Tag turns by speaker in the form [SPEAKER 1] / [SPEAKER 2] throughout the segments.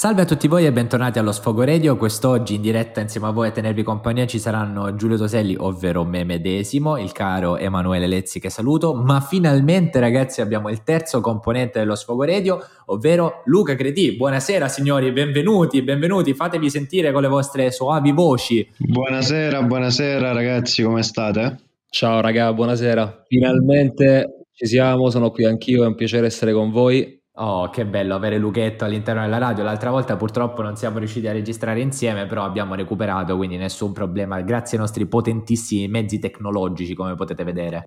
[SPEAKER 1] Salve a tutti voi e bentornati allo Sfogo Radio. Quest'oggi in diretta insieme a voi a tenervi compagnia ci saranno Giulio Toselli, ovvero me medesimo, il caro Emanuele Lezzi che saluto, ma finalmente ragazzi abbiamo il terzo componente dello Sfogo Radio, ovvero Luca Cretì. Buonasera signori, benvenuti, benvenuti, fatevi sentire con le vostre soavi voci.
[SPEAKER 2] Buonasera, buonasera ragazzi, come state?
[SPEAKER 3] Ciao raga, buonasera. Finalmente ci siamo, sono qui anch'io, è un piacere essere con voi
[SPEAKER 1] Oh, che bello avere Luchetto all'interno della radio. L'altra volta purtroppo non siamo riusciti a registrare insieme, però abbiamo recuperato, quindi nessun problema. Grazie ai nostri potentissimi mezzi tecnologici, come potete vedere.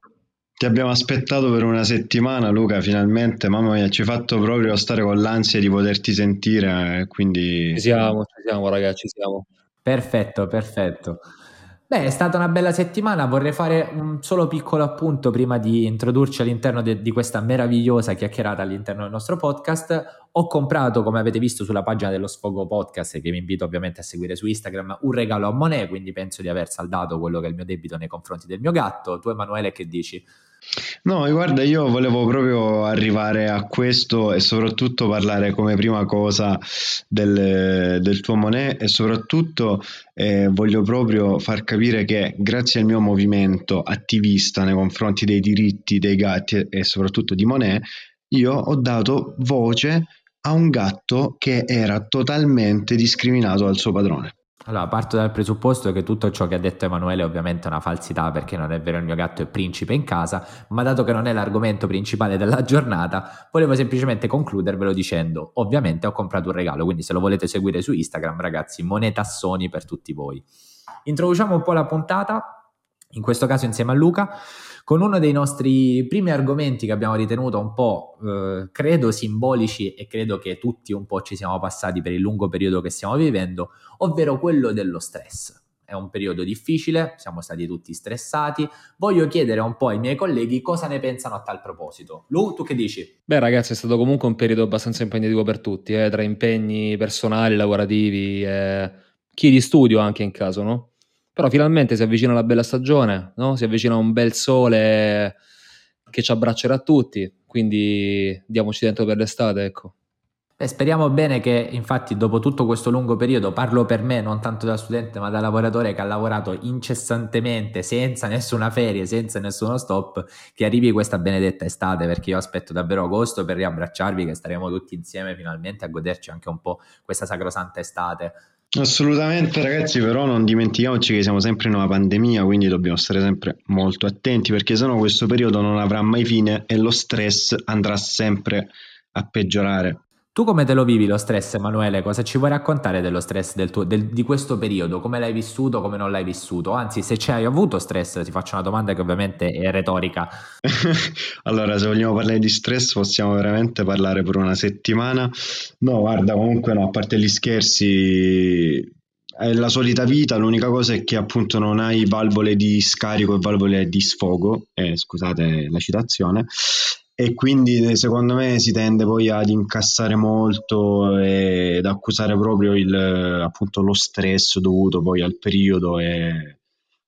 [SPEAKER 2] Ti abbiamo aspettato per una settimana, Luca, finalmente. Mamma mia, ci hai fatto proprio stare con l'ansia di poterti sentire, eh, quindi...
[SPEAKER 3] Ci siamo, ci siamo ragazzi, ci siamo.
[SPEAKER 1] Perfetto, perfetto. Beh, è stata una bella settimana, vorrei fare un solo piccolo appunto prima di introdurci all'interno de- di questa meravigliosa chiacchierata all'interno del nostro podcast. Ho comprato, come avete visto sulla pagina dello Sfogo Podcast, che vi invito ovviamente a seguire su Instagram, un regalo a Monet, quindi penso di aver saldato quello che è il mio debito nei confronti del mio gatto. Tu Emanuele che dici?
[SPEAKER 2] No, guarda, io volevo proprio arrivare a questo e soprattutto parlare come prima cosa del, del tuo Monet e soprattutto eh, voglio proprio far capire che grazie al mio movimento attivista nei confronti dei diritti dei gatti e soprattutto di Monet, io ho dato voce a un gatto che era totalmente discriminato dal suo padrone.
[SPEAKER 1] Allora, parto dal presupposto che tutto ciò che ha detto Emanuele è ovviamente una falsità perché non è vero il mio gatto è principe in casa, ma dato che non è l'argomento principale della giornata, volevo semplicemente concludervelo dicendo, ovviamente ho comprato un regalo, quindi se lo volete seguire su Instagram, ragazzi, monetassoni per tutti voi. Introduciamo un po' la puntata, in questo caso insieme a Luca con uno dei nostri primi argomenti che abbiamo ritenuto un po', eh, credo, simbolici e credo che tutti un po' ci siamo passati per il lungo periodo che stiamo vivendo, ovvero quello dello stress. È un periodo difficile, siamo stati tutti stressati. Voglio chiedere un po' ai miei colleghi cosa ne pensano a tal proposito. Lu, tu che dici?
[SPEAKER 3] Beh, ragazzi, è stato comunque un periodo abbastanza impegnativo per tutti, eh, tra impegni personali, lavorativi, e chi di studio anche in caso, no? Però finalmente si avvicina la bella stagione, no? si avvicina un bel sole che ci abbraccerà tutti, quindi diamoci dentro per l'estate, ecco.
[SPEAKER 1] Beh, speriamo bene che infatti dopo tutto questo lungo periodo, parlo per me non tanto da studente ma da lavoratore che ha lavorato incessantemente, senza nessuna ferie, senza nessuno stop, che arrivi questa benedetta estate perché io aspetto davvero agosto per riabbracciarvi, che staremo tutti insieme finalmente a goderci anche un po' questa sacrosanta estate.
[SPEAKER 2] Assolutamente ragazzi, però non dimentichiamoci che siamo sempre in una pandemia, quindi dobbiamo stare sempre molto attenti perché sennò questo periodo non avrà mai fine e lo stress andrà sempre a peggiorare.
[SPEAKER 1] Tu come te lo vivi lo stress, Emanuele? Cosa ci vuoi raccontare dello stress del tuo, del, di questo periodo? Come l'hai vissuto, come non l'hai vissuto? Anzi, se ci hai avuto stress, ti faccio una domanda che ovviamente è retorica.
[SPEAKER 2] allora, se vogliamo parlare di stress, possiamo veramente parlare per una settimana. No, guarda, comunque no, a parte gli scherzi, è la solita vita, l'unica cosa è che appunto non hai valvole di scarico e valvole di sfogo, eh, scusate la citazione, e quindi secondo me si tende poi ad incassare molto ed accusare proprio il, appunto lo stress dovuto poi al periodo e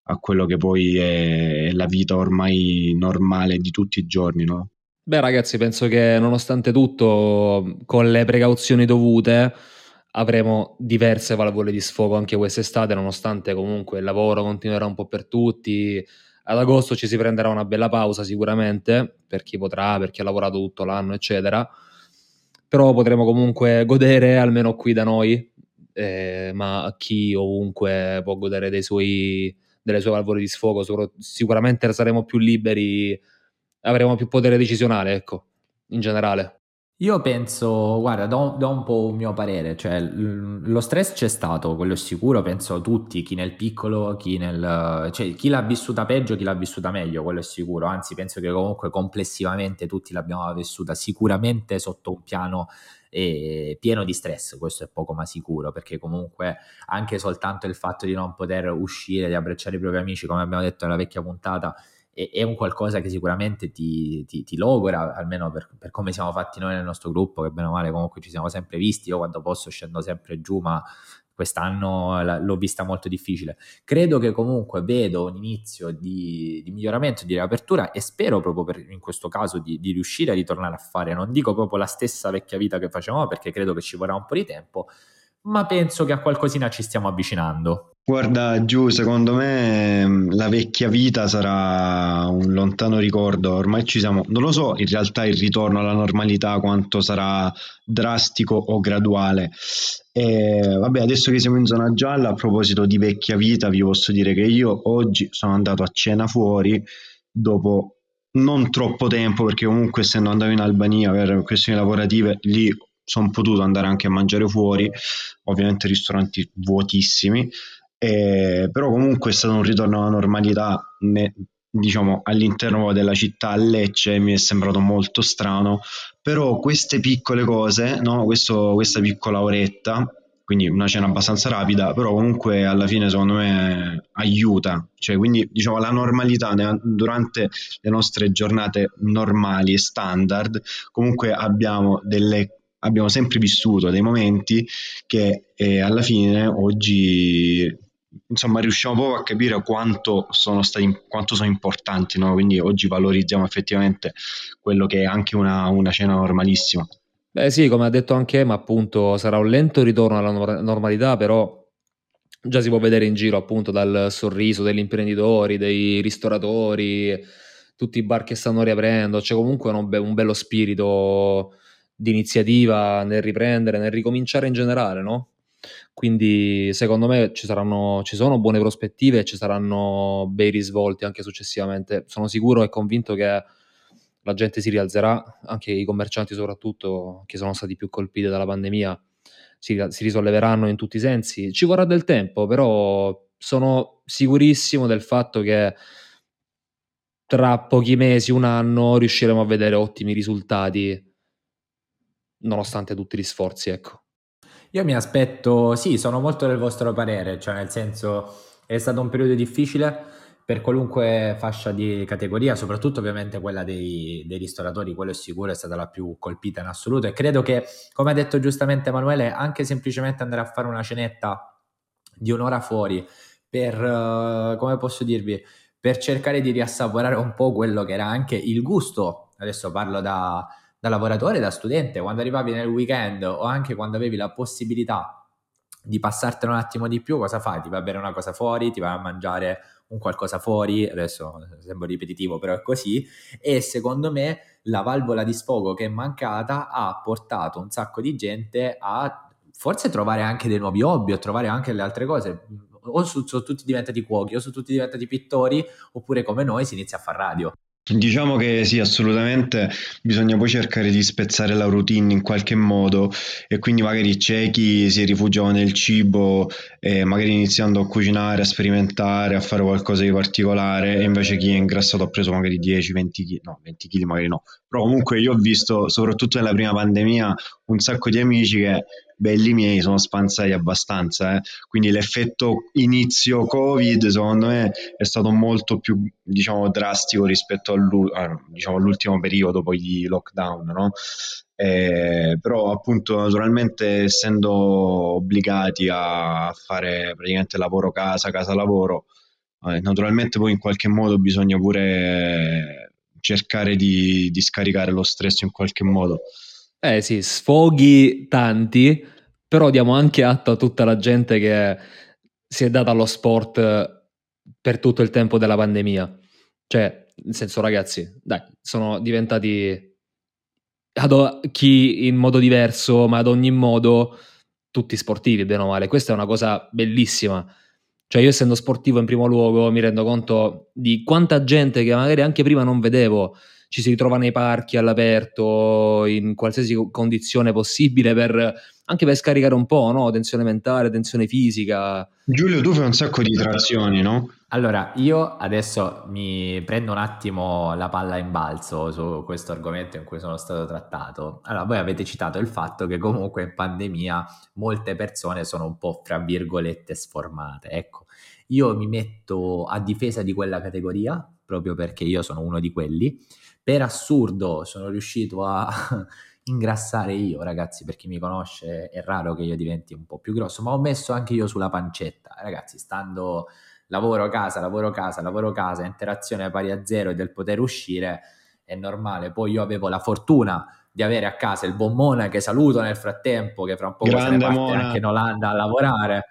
[SPEAKER 2] a quello che poi è la vita ormai normale di tutti i giorni, no?
[SPEAKER 3] Beh ragazzi, penso che nonostante tutto, con le precauzioni dovute, avremo diverse valvole di sfogo anche quest'estate, nonostante comunque il lavoro continuerà un po' per tutti, ad agosto ci si prenderà una bella pausa sicuramente, per chi potrà, per chi ha lavorato tutto l'anno, eccetera. Però potremo comunque godere, almeno qui da noi, eh, ma chi ovunque può godere suoi, delle sue valvole di sfogo, sicuramente saremo più liberi, avremo più potere decisionale, ecco, in generale.
[SPEAKER 1] Io penso, guarda, do, do, un po' un mio parere, cioè lo stress c'è stato, quello è sicuro, penso tutti, chi nel piccolo, chi nel... cioè chi l'ha vissuta peggio, chi l'ha vissuta meglio, quello è sicuro, anzi penso che comunque complessivamente tutti l'abbiamo vissuta sicuramente sotto un piano eh, pieno di stress, questo è poco ma sicuro, perché comunque anche soltanto il fatto di non poter uscire, di abbracciare i propri amici, come abbiamo detto nella vecchia puntata, è, un qualcosa che sicuramente ti, ti, ti logora, almeno per, per, come siamo fatti noi nel nostro gruppo, che bene o male comunque ci siamo sempre visti, io quando posso scendo sempre giù, ma quest'anno l'ho vista molto difficile. Credo che comunque vedo un inizio di, di miglioramento, di riapertura e spero proprio per, in questo caso di, di, riuscire a ritornare a fare, non dico proprio la stessa vecchia vita che facevamo perché credo che ci vorrà un po' di tempo, ma penso che a qualcosina ci stiamo avvicinando.
[SPEAKER 2] Guarda, giù, secondo me mm, la vecchia vita sarà un lontano ricordo, ormai ci siamo, non lo so in realtà il ritorno alla normalità quanto sarà drastico o graduale. E, vabbè, adesso che siamo in zona gialla, a proposito di vecchia vita, vi posso dire che io oggi sono andato a cena fuori dopo non troppo tempo, perché comunque essendo andato in Albania per questioni lavorative, lì sono potuto andare anche a mangiare fuori, ovviamente ristoranti vuotissimi eh, però comunque è stato un ritorno alla normalità ne, diciamo all'interno della città a Lecce mi è sembrato molto strano però queste piccole cose no? Questo, questa piccola oretta quindi una cena abbastanza rapida, però comunque alla fine secondo me aiuta, cioè quindi diciamo la normalità durante le nostre giornate normali e standard, comunque abbiamo delle abbiamo sempre vissuto dei momenti che eh, alla fine oggi insomma riusciamo proprio a capire quanto sono stati quanto sono importanti no? quindi oggi valorizziamo effettivamente quello che è anche una, una cena normalissima
[SPEAKER 3] beh sì come ha detto anche Emma appunto sarà un lento ritorno alla normalità però già si può vedere in giro appunto dal sorriso degli imprenditori dei ristoratori tutti i bar che stanno riaprendo c'è comunque un, be- un bello spirito di iniziativa nel riprendere nel ricominciare in generale no? Quindi secondo me ci, saranno, ci sono buone prospettive e ci saranno bei risvolti anche successivamente. Sono sicuro e convinto che la gente si rialzerà, anche i commercianti soprattutto che sono stati più colpiti dalla pandemia si, si risolleveranno in tutti i sensi. Ci vorrà del tempo, però sono sicurissimo del fatto che tra pochi mesi, un anno, riusciremo a vedere ottimi risultati nonostante tutti gli sforzi, ecco.
[SPEAKER 1] Io mi aspetto, sì, sono molto del vostro parere, cioè nel senso è stato un periodo difficile per qualunque fascia di categoria, soprattutto ovviamente quella dei, dei ristoratori, quello è sicuro, è stata la più colpita in assoluto e credo che, come ha detto giustamente Emanuele, anche semplicemente andare a fare una cenetta di un'ora fuori per, uh, come posso dirvi, per cercare di riassaporare un po' quello che era anche il gusto, adesso parlo da da lavoratore, da studente, quando arrivavi nel weekend o anche quando avevi la possibilità di passartene un attimo di più, cosa fai? Ti vai a bere una cosa fuori, ti vai a mangiare un qualcosa fuori, adesso sembra ripetitivo, però è così, e secondo me la valvola di sfogo che è mancata ha portato un sacco di gente a forse trovare anche dei nuovi hobby o trovare anche le altre cose, o sono tutti diventati cuochi o sono tutti diventati pittori, oppure come noi si inizia a fare radio.
[SPEAKER 2] Diciamo che sì, assolutamente bisogna poi cercare di spezzare la routine in qualche modo e quindi magari c'è chi si rifugiava nel cibo e magari iniziando a cucinare, a sperimentare, a fare qualcosa di particolare e invece chi è ingrassato ha preso magari 10-20 kg, no 20 kg magari no, però comunque io ho visto soprattutto nella prima pandemia un sacco di amici che belli miei sono spanzati abbastanza, eh. quindi l'effetto inizio Covid secondo me è stato molto più diciamo drastico rispetto all'u- diciamo, all'ultimo periodo poi di lockdown, no? Eh, però appunto naturalmente essendo obbligati a fare praticamente lavoro casa, casa lavoro, eh, naturalmente poi in qualche modo bisogna pure cercare di, di scaricare lo stress in qualche modo.
[SPEAKER 3] Eh sì, sfoghi tanti, però diamo anche atto a tutta la gente che si è data allo sport per tutto il tempo della pandemia. Cioè, nel senso, ragazzi, dai, sono diventati ad, chi in modo diverso, ma ad ogni modo tutti sportivi, bene o male. Questa è una cosa bellissima. Cioè, io essendo sportivo in primo luogo, mi rendo conto di quanta gente che magari anche prima non vedevo ci si ritrova nei parchi all'aperto, in qualsiasi condizione possibile, per, anche per scaricare un po', no? Tensione mentale, tensione fisica.
[SPEAKER 2] Giulio, tu fai un sacco di trazioni, no?
[SPEAKER 1] Allora, io adesso mi prendo un attimo la palla in balzo su questo argomento in cui sono stato trattato. Allora, voi avete citato il fatto che comunque in pandemia molte persone sono un po', fra virgolette, sformate. Ecco, io mi metto a difesa di quella categoria, proprio perché io sono uno di quelli, per assurdo sono riuscito a ingrassare io, ragazzi, per chi mi conosce è raro che io diventi un po' più grosso, ma ho messo anche io sulla pancetta, ragazzi, stando lavoro casa, lavoro casa, lavoro casa, interazione pari a zero e del poter uscire è normale. Poi io avevo la fortuna di avere a casa il buon Mona che saluto nel frattempo, che fra un po' se ne parte Mona. anche in Olanda a lavorare.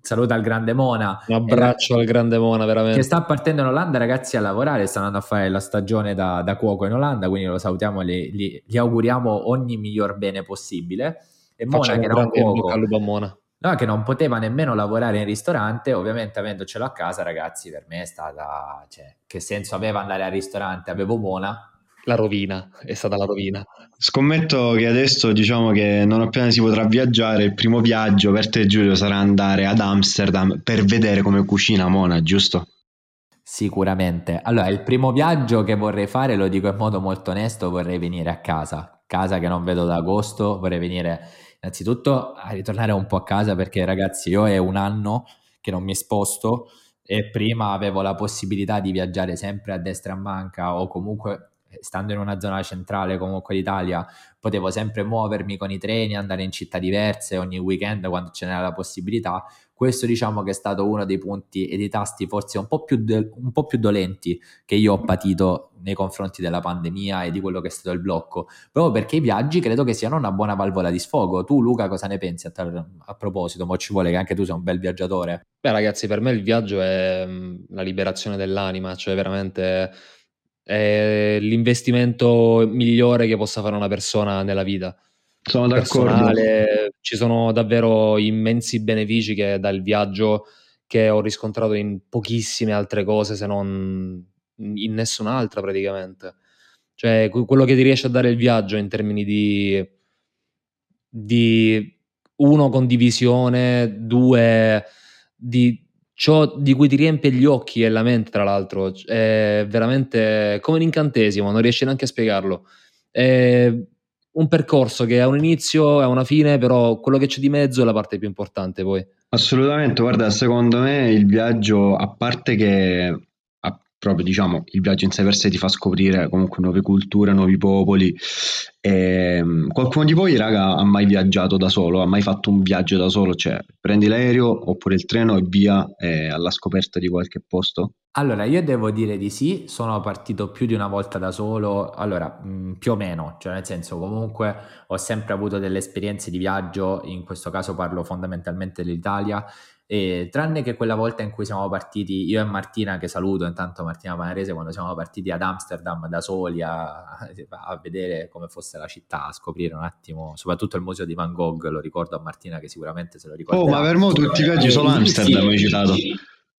[SPEAKER 1] Saluta il grande Mona.
[SPEAKER 3] Un abbraccio e, al grande Mona, veramente.
[SPEAKER 1] Che sta partendo in Olanda, ragazzi, a lavorare. Sta andando a fare la stagione da, da cuoco in Olanda. Quindi lo salutiamo, gli, gli, gli auguriamo ogni miglior bene possibile.
[SPEAKER 3] E Mona, che era un cuoco. Mona.
[SPEAKER 1] No, che non poteva nemmeno lavorare in ristorante, ovviamente avendocelo a casa, ragazzi, per me è stata, cioè, che senso aveva andare al ristorante? Avevo Mona.
[SPEAKER 3] La rovina, è stata la rovina.
[SPEAKER 2] Scommetto che adesso, diciamo che non appena si potrà viaggiare, il primo viaggio per te Giulio sarà andare ad Amsterdam per vedere come cucina Mona, giusto?
[SPEAKER 1] Sicuramente. Allora, il primo viaggio che vorrei fare, lo dico in modo molto onesto, vorrei venire a casa. Casa che non vedo da agosto, vorrei venire innanzitutto a ritornare un po' a casa perché ragazzi io è un anno che non mi sposto e prima avevo la possibilità di viaggiare sempre a destra e a manca o comunque stando in una zona centrale comunque d'Italia potevo sempre muovermi con i treni, andare in città diverse ogni weekend quando ce n'era la possibilità questo diciamo che è stato uno dei punti e dei tasti forse un po, più de- un po' più dolenti che io ho patito nei confronti della pandemia e di quello che è stato il blocco, proprio perché i viaggi credo che siano una buona valvola di sfogo. Tu Luca cosa ne pensi a, tal- a proposito? Mo ci vuole che anche tu sei un bel viaggiatore.
[SPEAKER 3] Beh ragazzi, per me il viaggio è mm, la liberazione dell'anima, cioè veramente è l'investimento migliore che possa fare una persona nella vita
[SPEAKER 2] sono d'accordo.
[SPEAKER 3] Ci sono davvero immensi benefici che dà il viaggio che ho riscontrato in pochissime altre cose se non in nessun'altra praticamente. Cioè, quello che ti riesce a dare il viaggio in termini di, di uno, condivisione, due, di ciò di cui ti riempie gli occhi e la mente, tra l'altro, è veramente come un incantesimo, non riesci neanche a spiegarlo. È un percorso che ha un inizio e una fine, però quello che c'è di mezzo è la parte più importante poi.
[SPEAKER 2] Assolutamente, guarda, secondo me il viaggio, a parte che proprio diciamo il viaggio in sé per sé ti fa scoprire comunque nuove culture, nuovi popoli. E, ehm, qualcuno di voi, raga, ha mai viaggiato da solo? Ha mai fatto un viaggio da solo? Cioè, prendi l'aereo oppure il treno e via eh, alla scoperta di qualche posto?
[SPEAKER 1] Allora, io devo dire di sì, sono partito più di una volta da solo, allora mh, mm, più o meno, cioè nel senso comunque ho sempre avuto delle esperienze di viaggio, in questo caso parlo fondamentalmente dell'Italia, e tranne che quella volta in cui siamo partiti, io e Martina, che saluto intanto Martina Panarese, quando siamo partiti ad Amsterdam da soli a, a, vedere come fosse la città, a scoprire un attimo, soprattutto il museo di Van Gogh, lo ricordo a Martina che sicuramente se lo ricorda.
[SPEAKER 2] Oh, ma per mo tutti i viaggi solo Amsterdam sì, hai citato.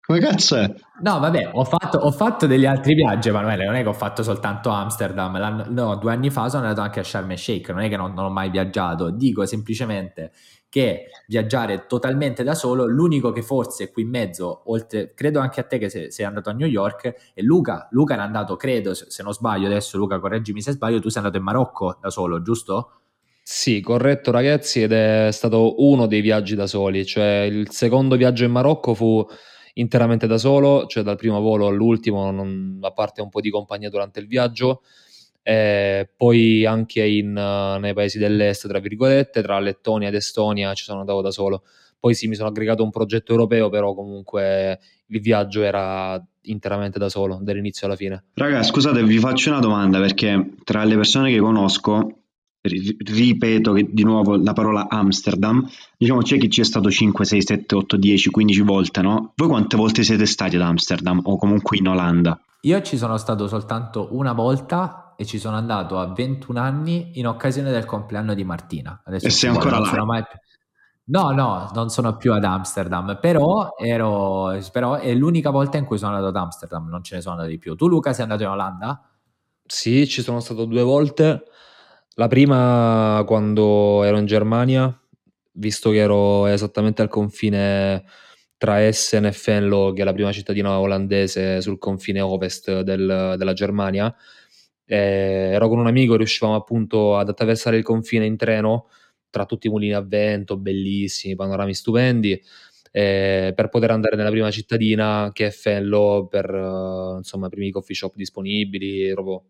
[SPEAKER 2] Come cazzo è?
[SPEAKER 1] No, vabbè, ho fatto, ho fatto, degli altri viaggi, Emanuele. Non è che ho fatto soltanto Amsterdam. no, due anni fa sono andato anche a Sharm el Sheikh. Non è che non, non ho mai viaggiato. Dico semplicemente che viaggiare totalmente da solo, l'unico che forse qui in mezzo, oltre, credo anche a te che sei, sei andato a New York, è Luca. Luca era andato, credo, se non sbaglio adesso, Luca, correggimi se sbaglio, tu sei andato in Marocco da solo, giusto?
[SPEAKER 3] Sì, corretto ragazzi, ed è stato uno dei viaggi da soli, cioè il secondo viaggio in Marocco fu interamente da solo, cioè dal primo volo all'ultimo, non, a parte un po' di compagnia durante il viaggio, eh, poi anche in, uh, nei paesi dell'est, tra virgolette, tra Lettonia ed Estonia ci sono andato da solo. Poi sì, mi sono aggregato a un progetto europeo, però comunque il viaggio era interamente da solo, dall'inizio alla fine.
[SPEAKER 2] Raga, scusate, vi faccio una domanda perché tra le persone che conosco, ripeto che di nuovo la parola Amsterdam, diciamo c'è chi ci è stato 5, 6, 7, 8, 10, 15 volte, no? Voi quante volte siete stati ad Amsterdam o comunque in Olanda?
[SPEAKER 1] Io ci sono stato soltanto una volta e ci sono andato a 21 anni in occasione del compleanno di Martina.
[SPEAKER 2] Adesso e sei ancora là? Mai...
[SPEAKER 1] No, no, non sono più ad Amsterdam, però, ero, però è l'unica volta in cui sono andato ad Amsterdam, non ce ne sono andato di più. Tu Luca sei andato in Olanda?
[SPEAKER 3] Sì, ci sono stato due volte. La prima quando ero in Germania, visto che ero esattamente al confine tra Essen e Fenlo, che è la prima cittadina olandese sul confine ovest del, della Germania, eh, ero con un amico e riuscivamo appunto ad attraversare il confine in treno tra tutti i mulini a vento, bellissimi, panorami stupendi, eh, per poter andare nella prima cittadina che è Fello per uh, insomma i primi coffee shop disponibili, proprio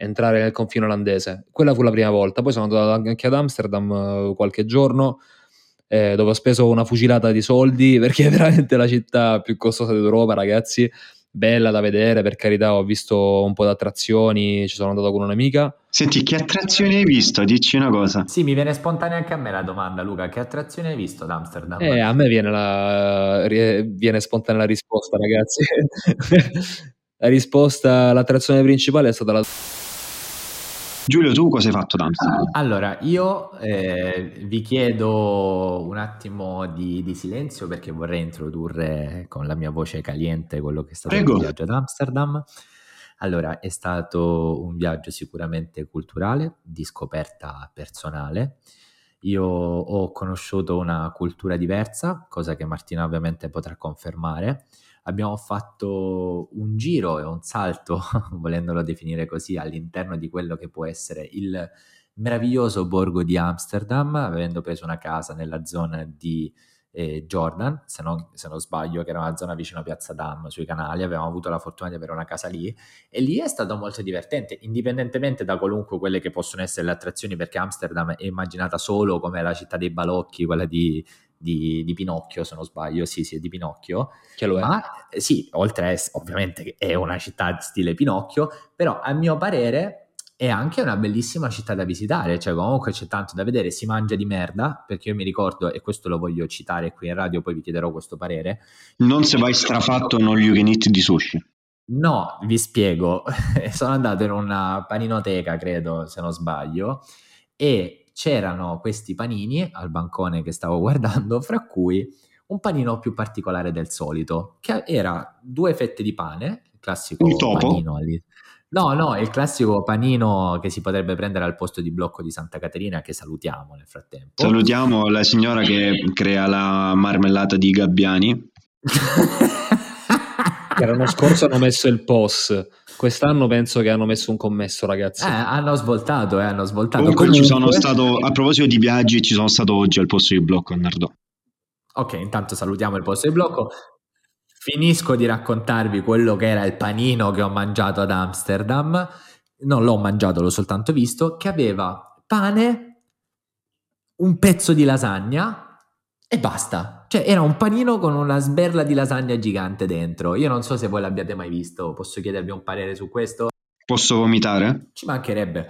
[SPEAKER 3] entrare nel confine olandese. Quella fu la prima volta. Poi sono andato anche ad Amsterdam uh, qualche giorno, eh, dove ho speso una fucilata di soldi perché è veramente la città più costosa d'Europa, ragazzi bella da vedere, per carità, ho visto un po' di attrazioni, ci sono andato con un'amica.
[SPEAKER 2] Senti, che attrazioni hai visto? Dici una cosa.
[SPEAKER 1] Sì, mi viene spontanea anche a me la domanda, Luca, che attrazioni hai visto ad Amsterdam?
[SPEAKER 3] Eh, a me viene, la, viene spontanea la risposta, ragazzi. la risposta, l'attrazione principale è stata la
[SPEAKER 2] Giulio, tu cosa hai fatto ad Amsterdam?
[SPEAKER 1] Allora, io eh, vi chiedo un attimo di, di, silenzio perché vorrei introdurre con la mia voce caliente quello che è stato Prego. il viaggio ad Amsterdam. Allora, è stato un viaggio sicuramente culturale, di scoperta personale. Io ho conosciuto una cultura diversa, cosa che Martina ovviamente potrà confermare abbiamo fatto un giro e un salto, volendolo definire così, all'interno di quello che può essere il meraviglioso borgo di Amsterdam, avendo preso una casa nella zona di eh, Jordan, se non, se non, sbaglio, che era una zona vicino a Piazza Dam, sui canali, avevamo avuto la fortuna di avere una casa lì. E lì è stato molto divertente, indipendentemente da qualunque quelle che possono essere le attrazioni, perché Amsterdam è immaginata solo come la città dei balocchi, quella di di, di, Pinocchio, se non sbaglio, sì, sì, di Pinocchio.
[SPEAKER 3] Che lo è.
[SPEAKER 1] Ma eh, sì, oltre a essere, ovviamente che è una città stile Pinocchio, però a mio parere è anche una bellissima città da visitare, cioè comunque c'è tanto da vedere, si mangia di merda, perché io mi ricordo, e questo lo voglio citare qui in radio, poi vi chiederò questo parere.
[SPEAKER 2] Non se vai strafatto non you can di sushi.
[SPEAKER 1] No, vi spiego, sono andato in una paninoteca, credo, se non sbaglio, e c'erano questi panini al bancone che stavo guardando, fra cui un panino più particolare del solito, che era due fette di pane, il classico panino lì. No, no, il classico panino che si potrebbe prendere al posto di blocco di Santa Caterina, che salutiamo nel frattempo.
[SPEAKER 2] Salutiamo la signora che crea la marmellata di Gabbiani.
[SPEAKER 3] L'anno scorso hanno messo il POS Quest'anno penso che hanno messo un commesso, ragazzi.
[SPEAKER 1] Eh, hanno svoltato, eh, hanno svoltato.
[SPEAKER 2] Comunque, Comunque, ci sono stato, a proposito di viaggi, ci sono stato oggi al posto di blocco a Nardò.
[SPEAKER 1] Ok, intanto salutiamo il posto di blocco. Finisco di raccontarvi quello che era il panino che ho mangiato ad Amsterdam. Non l'ho mangiato, l'ho soltanto visto, che aveva pane, un pezzo di lasagna e basta. Cioè, era un panino con una sberla di lasagna gigante dentro. Io non so se voi l'abbiate mai visto. Posso chiedervi un parere su questo?
[SPEAKER 2] Posso vomitare?
[SPEAKER 1] Ci mancherebbe.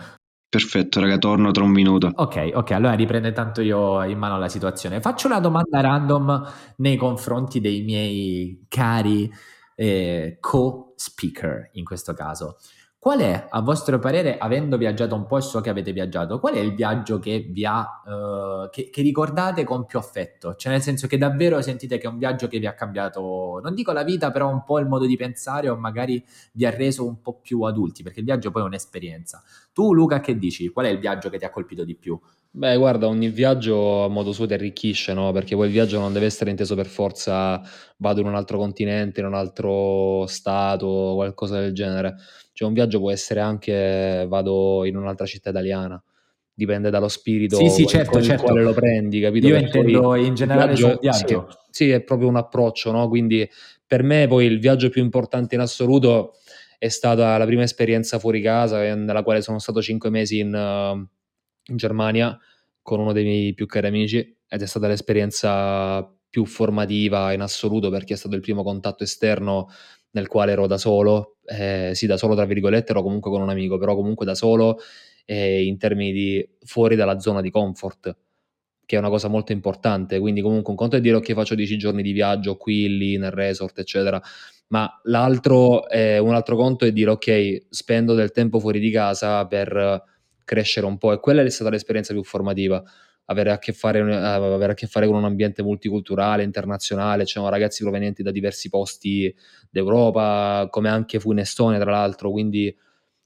[SPEAKER 2] Perfetto, raga, torno tra un minuto.
[SPEAKER 1] Ok, ok, allora riprendo intanto io in mano la situazione. Faccio una domanda random nei confronti dei miei cari eh, co-speaker in questo caso. Qual è, a vostro parere, avendo viaggiato un po' e so che avete viaggiato, qual è il viaggio che vi ha, uh, che, che, ricordate con più affetto? Cioè nel senso che davvero sentite che è un viaggio che vi ha cambiato, non dico la vita, però un po' il modo di pensare o magari vi ha reso un po' più adulti, perché il viaggio poi è un'esperienza. Tu Luca che dici? Qual è il viaggio che ti ha colpito di più?
[SPEAKER 3] Beh, guarda, ogni viaggio a modo suo ti arricchisce, no? Perché poi il viaggio non deve essere inteso per forza vado in un altro continente, in un altro stato, qualcosa del genere. Cioè un viaggio può essere anche vado in un'altra città italiana, dipende dallo spirito
[SPEAKER 1] sì, sì, certo,
[SPEAKER 3] con
[SPEAKER 1] certo.
[SPEAKER 3] il quale lo prendi, capito?
[SPEAKER 1] Io Perché intendo in generale viaggio, sul viaggio.
[SPEAKER 3] Sì, sì, è proprio un approccio, no? Quindi per me poi il viaggio più importante in assoluto è stata la prima esperienza fuori casa, eh, nella quale sono stato cinque mesi in, in Germania con uno dei miei più cari amici ed è stata l'esperienza più formativa in assoluto perché è stato il primo contatto esterno nel quale ero da solo, eh, sì da solo tra virgolette, ero comunque con un amico, però comunque da solo eh, in termini di fuori dalla zona di comfort, che è una cosa molto importante, quindi comunque un conto è dire ok faccio 10 giorni di viaggio qui, lì, nel resort, eccetera, ma l'altro, eh, un altro conto è dire ok spendo del tempo fuori di casa per crescere un po' e quella è stata l'esperienza più formativa avere a che fare, uh, avere a che fare con un ambiente multiculturale, internazionale, c'erano ragazzi provenienti da diversi posti d'Europa, come anche fu in Estonia tra l'altro, quindi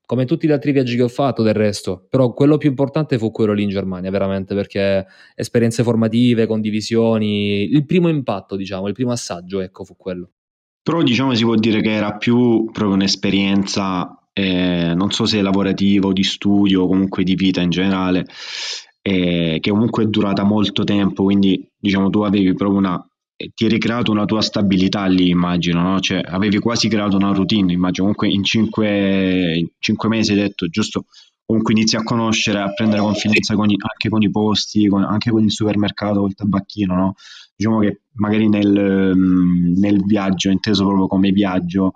[SPEAKER 3] come tutti gli altri viaggi che ho fatto del resto, però quello più importante fu quello lì in Germania, veramente, perché esperienze formative, condivisioni, il primo impatto, diciamo, il primo assaggio, ecco, fu quello.
[SPEAKER 2] Però diciamo si può dire che era più proprio un'esperienza, eh, non so se lavorativa o di studio o comunque di vita in generale, eh, che comunque è durata molto tempo, quindi diciamo tu avevi proprio una ti eri creato una tua stabilità lì, immagino, no? Cioè, avevi quasi creato una routine, immagino. Comunque in cinque, in cinque mesi hai detto, giusto, comunque inizi a conoscere, a prendere confidenza con i, anche con i posti, con, anche con il supermercato, col tabacchino, no? Diciamo che magari nel, nel viaggio, inteso proprio come viaggio,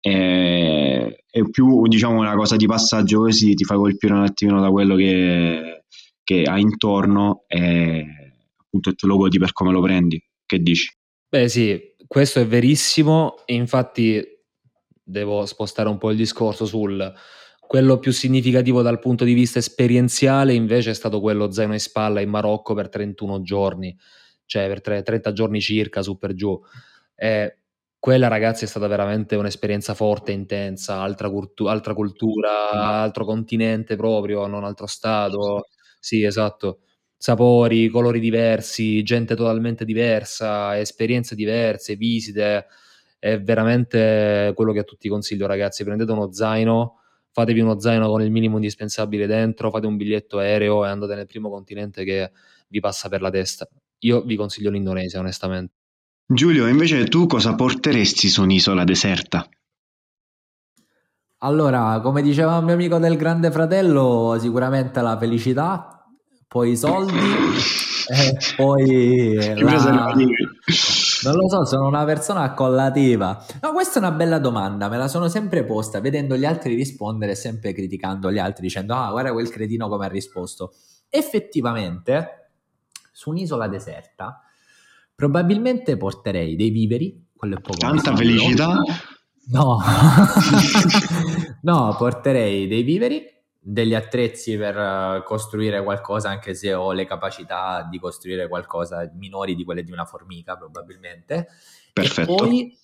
[SPEAKER 2] è, è, più diciamo una cosa di passaggio così, ti fa colpire un attimino da quello che, che hai intorno e appunto te lo godi per come lo prendi. Che dici?
[SPEAKER 3] Beh sì, questo è verissimo e infatti devo spostare un po' il discorso sul quello più significativo dal punto di vista esperienziale invece è stato quello zaino in spalla in Marocco per 31 giorni, cioè per 30 giorni circa su per giù. E quella ragazzi è stata veramente un'esperienza forte, intensa, altra, cultu- altra cultura, altro continente proprio, non altro stato. Sì, esatto sapori, colori diversi, gente totalmente diversa, esperienze diverse, visite. È veramente quello che a tutti consiglio, ragazzi. Prendete uno zaino, fatevi uno zaino con il minimo indispensabile dentro, fate un biglietto aereo e andate nel primo continente che vi passa per la testa. Io vi consiglio l'Indonesia, onestamente.
[SPEAKER 2] Giulio, invece tu cosa porteresti su un'isola deserta?
[SPEAKER 1] Allora, come diceva un mio amico del Grande Fratello, sicuramente la felicità, poi i soldi, e poi la... Non lo so, sono una persona accollativa. No, questa è una bella domanda, me la sono sempre posta, vedendo gli altri rispondere e sempre criticando gli altri, dicendo, ah, guarda quel cretino come ha risposto. Effettivamente, su un'isola deserta, probabilmente porterei dei viveri, quello è poco
[SPEAKER 2] Tanta felicità?
[SPEAKER 1] No, no, porterei dei viveri degli attrezzi per eh, costruire qualcosa, anche se ho le capacità di costruire qualcosa minori di quelle di una formica, probabilmente.
[SPEAKER 2] Perfetto.
[SPEAKER 1] E poi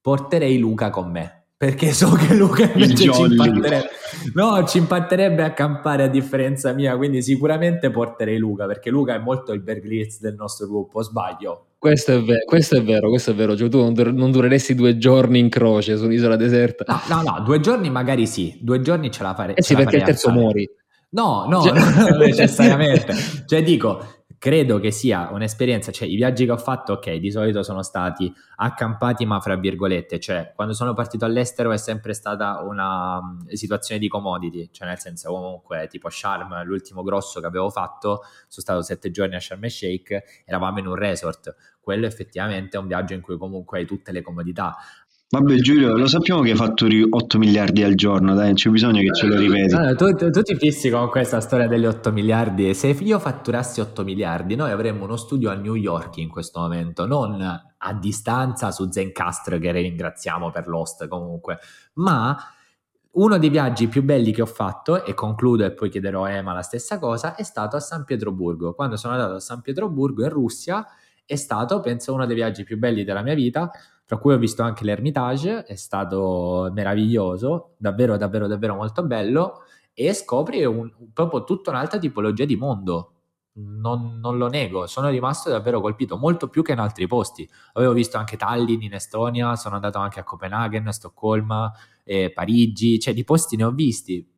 [SPEAKER 1] porterei Luca con me. Perché so che Luca invece ci impatterebbe, no, ci impatterebbe a campare a differenza mia, quindi sicuramente porterei Luca, perché Luca è molto il Berglitz del nostro gruppo, sbaglio?
[SPEAKER 3] Questo è, ver- questo è vero, questo è vero. Cioè, tu non, dur- non, dureresti due giorni in croce su un'isola deserta.
[SPEAKER 1] No, no, no, due giorni magari sì, due giorni ce la farei.
[SPEAKER 3] Eh sì, perché il terzo muori.
[SPEAKER 1] No, no, cioè... non necessariamente. cioè dico, credo che sia un'esperienza, cioè i viaggi che ho fatto, ok, di solito sono stati accampati, ma fra virgolette, cioè quando sono partito all'estero è sempre stata una mm, situazione di commodity, cioè nel senso comunque tipo Sharm, l'ultimo grosso che avevo fatto, sono stato sette giorni a Sharm el Sheikh, eravamo in un resort, quello effettivamente è un viaggio in cui comunque hai tutte le comodità,
[SPEAKER 2] Vabbè Giulio, lo sappiamo che fatturi 8 miliardi al giorno, dai, non c'è bisogno che ce lo ripeti.
[SPEAKER 1] No, tu, tu, tu, ti fissi con questa storia degli 8 miliardi e se io fatturassi 8 miliardi noi avremmo uno studio a New York in questo momento, non a distanza su Zencastr che ringraziamo per l'host comunque, ma uno dei viaggi più belli che ho fatto, e concludo e poi chiederò a Ema la stessa cosa, è stato a San Pietroburgo. Quando sono andato a San Pietroburgo in Russia è stato, penso, uno dei viaggi più belli della mia vita tra cui ho visto anche l'Ermitage, è stato meraviglioso, davvero, davvero, davvero molto bello, e scopri un, proprio tutta un'altra tipologia di mondo. Non, non, lo nego, sono rimasto davvero colpito, molto più che in altri posti. Avevo visto anche Tallinn in Estonia, sono andato anche a Copenaghen, Stoccolma, eh, Parigi, cioè di posti ne ho visti.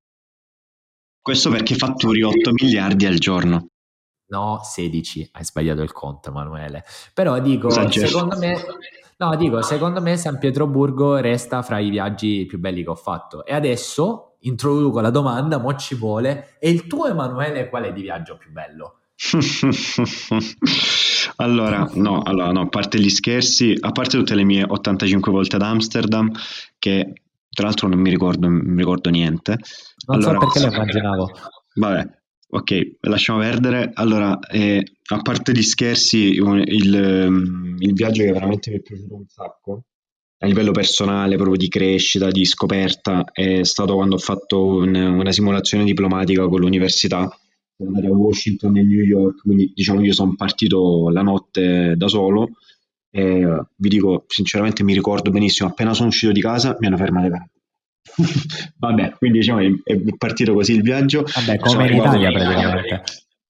[SPEAKER 2] Questo perché fatturi 8 miliardi al giorno.
[SPEAKER 1] No, 16, hai sbagliato il conto Emanuele. Però dico, secondo me, No, dico, secondo me San Pietroburgo resta fra i viaggi più belli che ho fatto. E adesso introduco la domanda, mo ci vuole. E il tuo Emanuele qual è di viaggio più bello?
[SPEAKER 2] allora, no, allora, no, a parte gli scherzi, a parte tutte le mie 85 volte ad Amsterdam, che tra l'altro non mi ricordo, non mi ricordo niente.
[SPEAKER 1] Non allora, so perché le immaginavo.
[SPEAKER 2] Vabbè, ok, lasciamo perdere. Allora, eh, a parte gli scherzi, il, ehm, il, viaggio che veramente mi è piaciuto un sacco, a livello personale, proprio di crescita, di scoperta, è stato quando ho fatto un, una simulazione diplomatica con l'università. Siamo andati a Washington e New York, quindi diciamo io sono partito la notte da solo. E, vi dico, sinceramente mi ricordo benissimo, appena sono uscito di casa mi hanno fermato le Vabbè, quindi diciamo è partito così il viaggio.
[SPEAKER 1] Vabbè, come in Italia praticamente.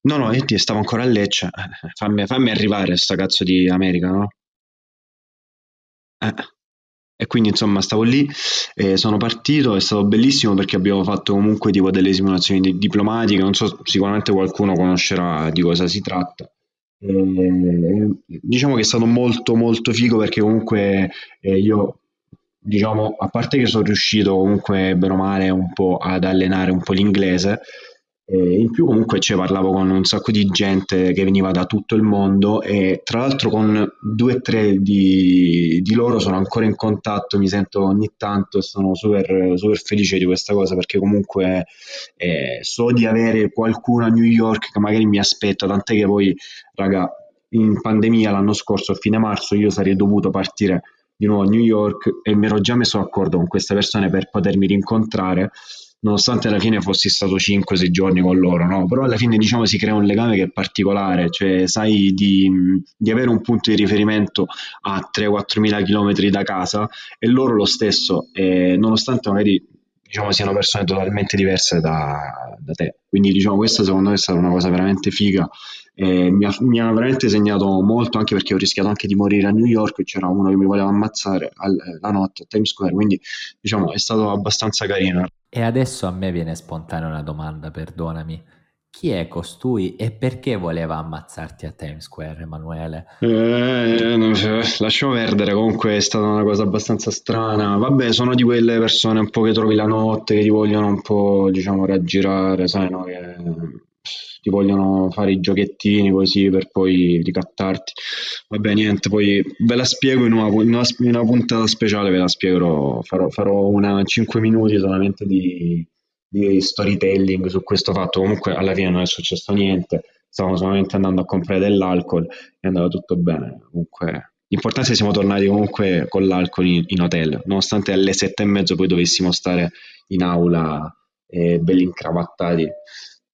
[SPEAKER 2] No, no, io stavo ancora a Lecce. Fammi, fammi arrivare sta cazzo di America, no? Eh. E quindi insomma stavo lì, eh, sono partito, è stato bellissimo perché abbiamo fatto comunque tipo delle simulazioni di- diplomatiche, non so, sicuramente qualcuno conoscerà di cosa si tratta. E, diciamo che è stato molto molto figo perché comunque eh, io diciamo a parte che sono riuscito comunque bene o male un po' ad allenare un po' l'inglese e in più comunque ci parlavo con un sacco di gente che veniva da tutto il mondo e tra l'altro con due o tre di, di loro sono ancora in contatto, mi sento ogni tanto e sono super, super felice di questa cosa perché comunque eh, so di avere qualcuno a New York che magari mi aspetta, tant'è che poi raga in pandemia l'anno scorso a fine marzo io sarei dovuto partire di nuovo a New York e mi ero già messo d'accordo con queste persone per potermi rincontrare nonostante alla fine fossi stato 5-6 giorni con loro, no? però alla fine diciamo si crea un legame che è particolare, cioè sai di, di avere un punto di riferimento a 3-4 mila chilometri da casa e loro lo stesso, e nonostante magari diciamo siano persone totalmente diverse da, da te, quindi diciamo questa secondo me è stata una cosa veramente figa. Eh, mi, ha, mi, ha, veramente segnato molto anche perché ho rischiato anche di morire a New York e c'era uno che mi voleva ammazzare al, la notte a Times Square. Quindi diciamo è stato abbastanza carino.
[SPEAKER 1] E adesso a me viene spontanea una domanda, perdonami. Chi è costui e perché voleva ammazzarti a Times Square, Emanuele?
[SPEAKER 2] Eh, lasciamo perdere, comunque è stata una cosa abbastanza strana. Vabbè, sono di quelle persone un po' che trovi la notte, che ti vogliono un po', diciamo, raggirare, sai, no? Che ti vogliono fare i giochettini così per poi ricattarti. Vabbè, niente, poi ve la spiego in una, in una, in una puntata speciale, ve la spiegherò, farò, farò una 5 minuti solamente di, di storytelling su questo fatto. Comunque alla fine non è successo niente, stavamo solamente andando a comprare dell'alcol e è andato tutto bene. Comunque l'importante è che siamo tornati comunque con l'alcol in, in, hotel, nonostante alle sette e mezzo poi dovessimo stare in aula eh, belli incravattati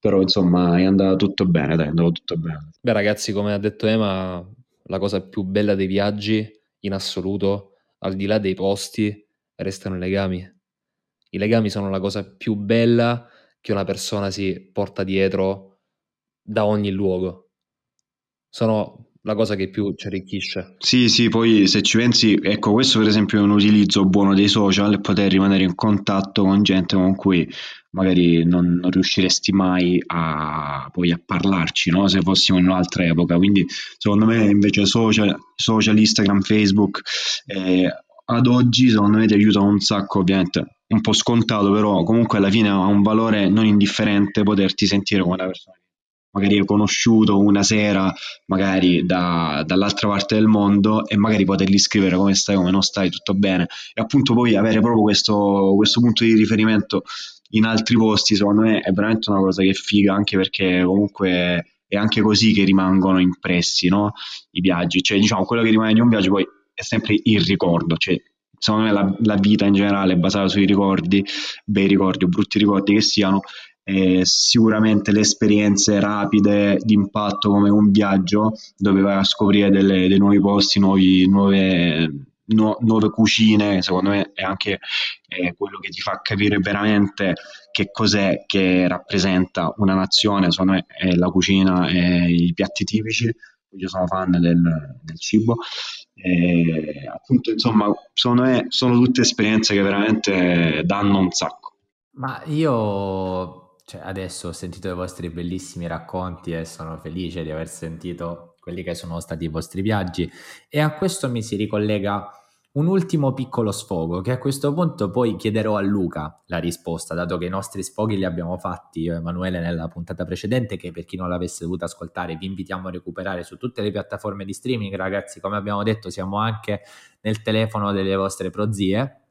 [SPEAKER 2] però insomma è andato tutto bene, dai, è andato tutto bene.
[SPEAKER 3] Beh ragazzi, come ha detto Ema, la cosa più bella dei viaggi in assoluto, al di là dei posti, restano i legami. I legami sono la cosa più bella che una persona si porta dietro da ogni luogo. Sono la cosa che più ci arricchisce.
[SPEAKER 2] Sì, sì, poi se ci pensi, ecco, questo per esempio è un utilizzo buono dei social, poter rimanere in contatto con gente con cui magari non, non riusciresti mai a, poi a parlarci, no? se fossimo in un'altra epoca. Quindi secondo me invece social, social Instagram, Facebook, eh, ad oggi secondo me ti aiutano un sacco, ovviamente un po' scontato, però comunque alla fine ha un valore non indifferente poterti sentire con una persona magari conosciuto una sera, magari da, dall'altra parte del mondo, e magari potergli scrivere come stai, come non stai, tutto bene. E appunto poi avere proprio questo, questo punto di riferimento in altri posti, secondo me è veramente una cosa che è figa, anche perché comunque è anche così che rimangono impressi no? i viaggi. Cioè, diciamo, quello che rimane di un viaggio poi è sempre il ricordo, cioè secondo me la, la, vita in generale è basata sui ricordi, bei ricordi o brutti ricordi che siano, eh, sicuramente le esperienze rapide di impatto come un viaggio dove vai a scoprire delle, dei nuovi posti, nuovi, nuove, nu- nuove cucine, secondo me è anche eh, quello che ti fa capire veramente che cos'è che rappresenta una nazione, secondo me è la cucina e i piatti tipici, io sono fan del, del cibo. E, appunto, insomma, secondo me sono tutte esperienze che veramente danno un sacco.
[SPEAKER 1] Ma io cioè, adesso ho sentito i vostri bellissimi racconti e sono felice di aver sentito quelli che sono stati i vostri viaggi e a questo mi si ricollega un ultimo piccolo sfogo che a questo punto poi chiederò a Luca la risposta, dato che i nostri sfoghi li abbiamo fatti io e Emanuele nella puntata precedente, che per chi non l'avesse dovuto ascoltare vi invitiamo a recuperare su tutte le piattaforme di streaming, ragazzi, come abbiamo detto siamo anche nel telefono delle vostre prozie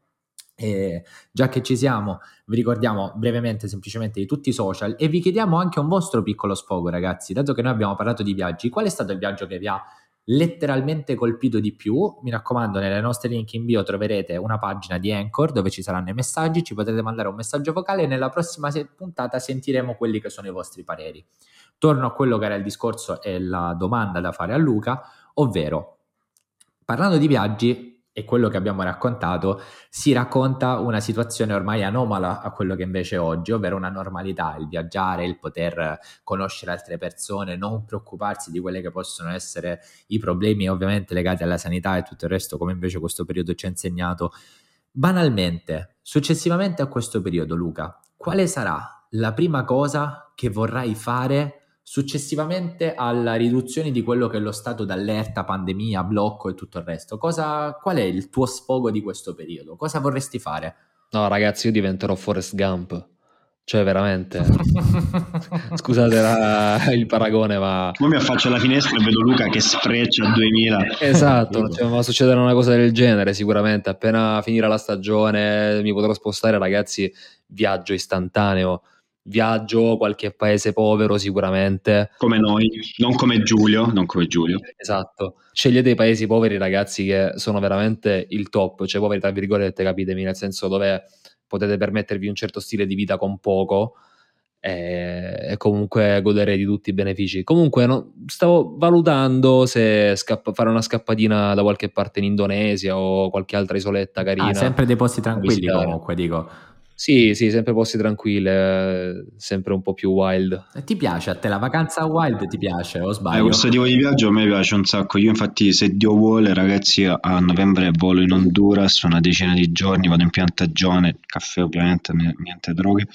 [SPEAKER 1] e già che ci siamo, vi ricordiamo brevemente semplicemente di tutti i social e vi chiediamo anche un vostro piccolo sfogo, ragazzi. Dato che noi abbiamo parlato di viaggi, qual è stato il viaggio che vi ha letteralmente colpito di più? Mi raccomando, nelle nostre link in bio troverete una pagina di Anchor dove ci saranno i messaggi, ci potete mandare un messaggio vocale e nella prossima puntata sentiremo quelli che sono i vostri pareri. Torno a quello che era il discorso e la domanda da fare a Luca, ovvero parlando di viaggi, e quello che abbiamo raccontato, si racconta una situazione ormai anomala a quello che invece è oggi, ovvero una normalità, il viaggiare, il poter conoscere altre persone, non preoccuparsi di quelli che possono essere i problemi ovviamente legati alla sanità e tutto il resto, come invece questo periodo ci ha insegnato. Banalmente, successivamente a questo periodo, Luca, quale sarà la prima cosa che vorrai fare successivamente alla riduzione di quello che è lo stato d'allerta, pandemia, blocco e tutto il resto, cosa, qual è il tuo sfogo di questo periodo? Cosa vorresti fare?
[SPEAKER 3] No, ragazzi, io diventerò Forrest Gump. Cioè, veramente. Scusate la, il paragone, ma.
[SPEAKER 2] Io mi affaccio alla finestra e vedo Luca che sfreccia a 2000.
[SPEAKER 3] Esatto, cioè, ma succederà una cosa del genere sicuramente. Appena finirà la stagione, mi potrò spostare, ragazzi. Viaggio istantaneo. Viaggio, qualche paese povero sicuramente.
[SPEAKER 2] Come noi, non come Giulio, non come Giulio.
[SPEAKER 3] Esatto. Scegliete i paesi poveri, ragazzi, che sono veramente il top, cioè poveri tra virgolette, capitemi, nel senso dove potete permettervi un certo stile di vita con poco e, e comunque godere di tutti i benefici. Comunque no, stavo valutando se scappa, fare una scappatina da qualche parte in Indonesia o qualche altra isoletta carina. Ah,
[SPEAKER 1] sempre dei posti tranquilli comunque, dico.
[SPEAKER 3] Sì, sì, sempre posti tranquilli, eh, sempre un po' più wild.
[SPEAKER 1] E ti piace a te la vacanza wild? Ti piace o sbaglio?
[SPEAKER 2] Eh, questo tipo di viaggio a me piace un sacco. Io, infatti, se Dio vuole, ragazzi, a novembre volo in Honduras una decina di giorni, vado in piantagione, caffè ovviamente, niente droghe.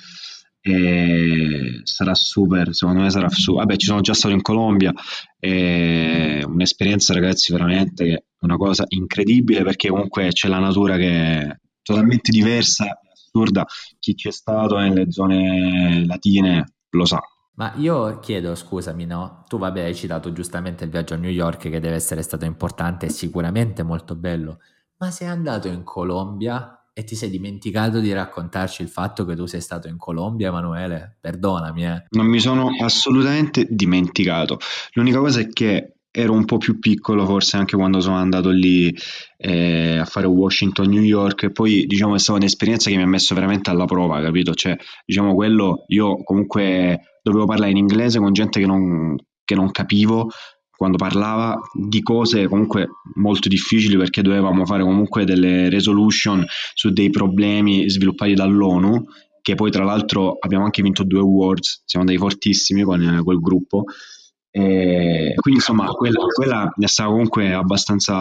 [SPEAKER 2] E sarà super, secondo me sarà super. Vabbè, ci sono già stato in Colombia. È un'esperienza, ragazzi, veramente una cosa incredibile perché comunque c'è la natura che è totalmente diversa assurda. Chi c'è stato nelle zone latine lo sa.
[SPEAKER 1] Ma io chiedo, scusami, no? Tu vabbè hai citato giustamente il viaggio a New York che deve essere stato importante e sicuramente molto bello, ma sei andato in Colombia e ti sei dimenticato di raccontarci il fatto che tu sei stato in Colombia, Emanuele? Perdonami, eh.
[SPEAKER 2] Non mi sono assolutamente dimenticato. L'unica cosa è che ero un po' più piccolo forse anche quando sono andato lì eh, a fare Washington, New York e poi diciamo è stata un'esperienza che mi ha messo veramente alla prova, capito? Cioè, diciamo quello, io comunque dovevo parlare in inglese con gente che non, che non capivo quando parlava di cose comunque molto difficili perché dovevamo fare comunque delle resolution su dei problemi sviluppati dall'ONU che poi tra l'altro abbiamo anche vinto due awards, siamo andati fortissimi con quel gruppo e quindi insomma quella, quella è stata comunque abbastanza,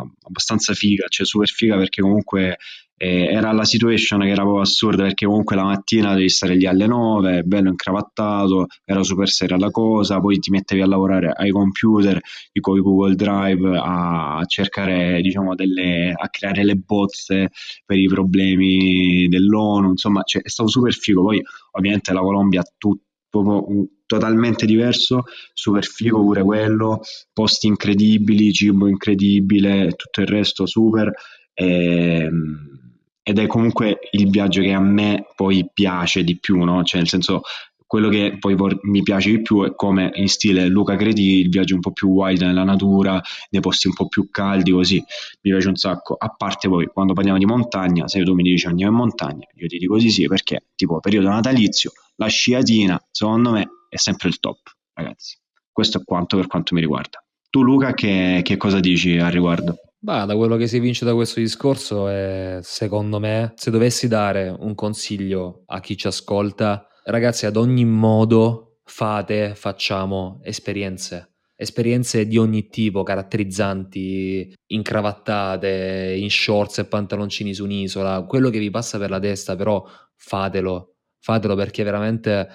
[SPEAKER 2] abbastanza figa, cioè super figa perché comunque eh, era la situation che era proprio assurda perché comunque la mattina devi stare lì alle 9, bello incravattato, era super seria la cosa, poi ti mettevi a lavorare ai computer, con Google Drive a cercare diciamo delle, a creare le bozze per i problemi dell'ONU, insomma cioè, è stato super figo, poi ovviamente la Colombia ha tutto proprio totalmente diverso, super figo pure quello, posti incredibili, cibo incredibile, tutto il resto super. E, ehm, ed è comunque il viaggio che a me poi piace di più, no? Cioè, nel senso, quello che poi vor- mi piace di più è come in stile Luca Credi, il viaggio un po' più wild nella natura, nei posti un po' più caldi, così mi piace un sacco. A parte poi quando parliamo di montagna, se tu mi dici andiamo in montagna, io ti dico sì sì perché tipo periodo natalizio, la sciatina, secondo me è sempre il top, ragazzi. Questo è quanto per quanto mi riguarda. Tu Luca che, che cosa dici al riguardo?
[SPEAKER 3] Bah, da quello che si vince da questo discorso è, secondo me, se dovessi dare un consiglio a chi ci ascolta, ragazzi, ad ogni modo fate, facciamo esperienze. Esperienze di ogni tipo, caratterizzanti, incravattate, in shorts e pantaloncini su un'isola, quello che vi passa per la testa, però fatelo, fatelo perché veramente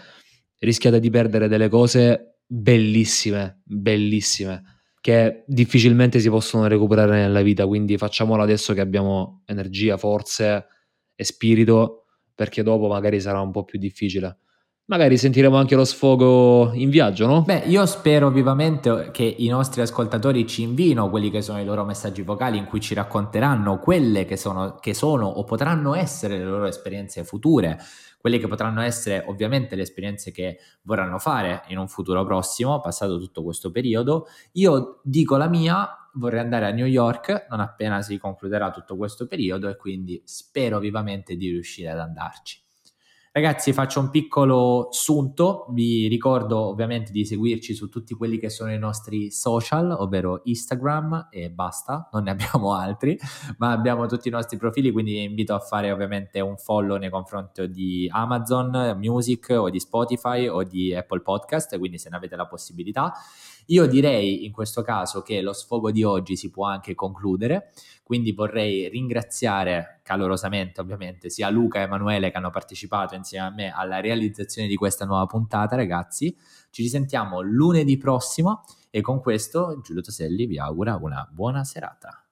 [SPEAKER 3] rischiate di perdere delle cose bellissime, bellissime, che difficilmente si possono recuperare nella vita, quindi facciamolo adesso che abbiamo energia, forze e spirito, perché dopo magari sarà un po' più difficile. Magari sentiremo anche lo sfogo in viaggio, no?
[SPEAKER 1] Beh, io spero vivamente che i nostri ascoltatori ci invino quelli che sono i loro messaggi vocali in cui ci racconteranno quelle che sono, che sono o potranno essere le loro esperienze future quelle che potranno essere ovviamente le esperienze che vorranno fare in un futuro prossimo, passato tutto questo periodo. Io dico la mia, vorrei andare a New York non appena si concluderà tutto questo periodo e quindi spero vivamente di riuscire ad andarci. Ragazzi, faccio un piccolo sunto, vi ricordo ovviamente di seguirci su tutti quelli che sono i nostri social, ovvero Instagram e basta, non ne abbiamo altri, ma abbiamo tutti i nostri profili, quindi vi invito a fare ovviamente un follow nei confronti di Amazon Music o di Spotify o di Apple Podcast, quindi se ne avete la possibilità. Io direi in questo caso che lo sfogo di oggi si può anche concludere, quindi vorrei ringraziare calorosamente ovviamente sia Luca e Emanuele che hanno partecipato insieme a me alla realizzazione di questa nuova puntata, ragazzi. Ci risentiamo lunedì prossimo e con questo Giulio Toselli vi augura una buona serata.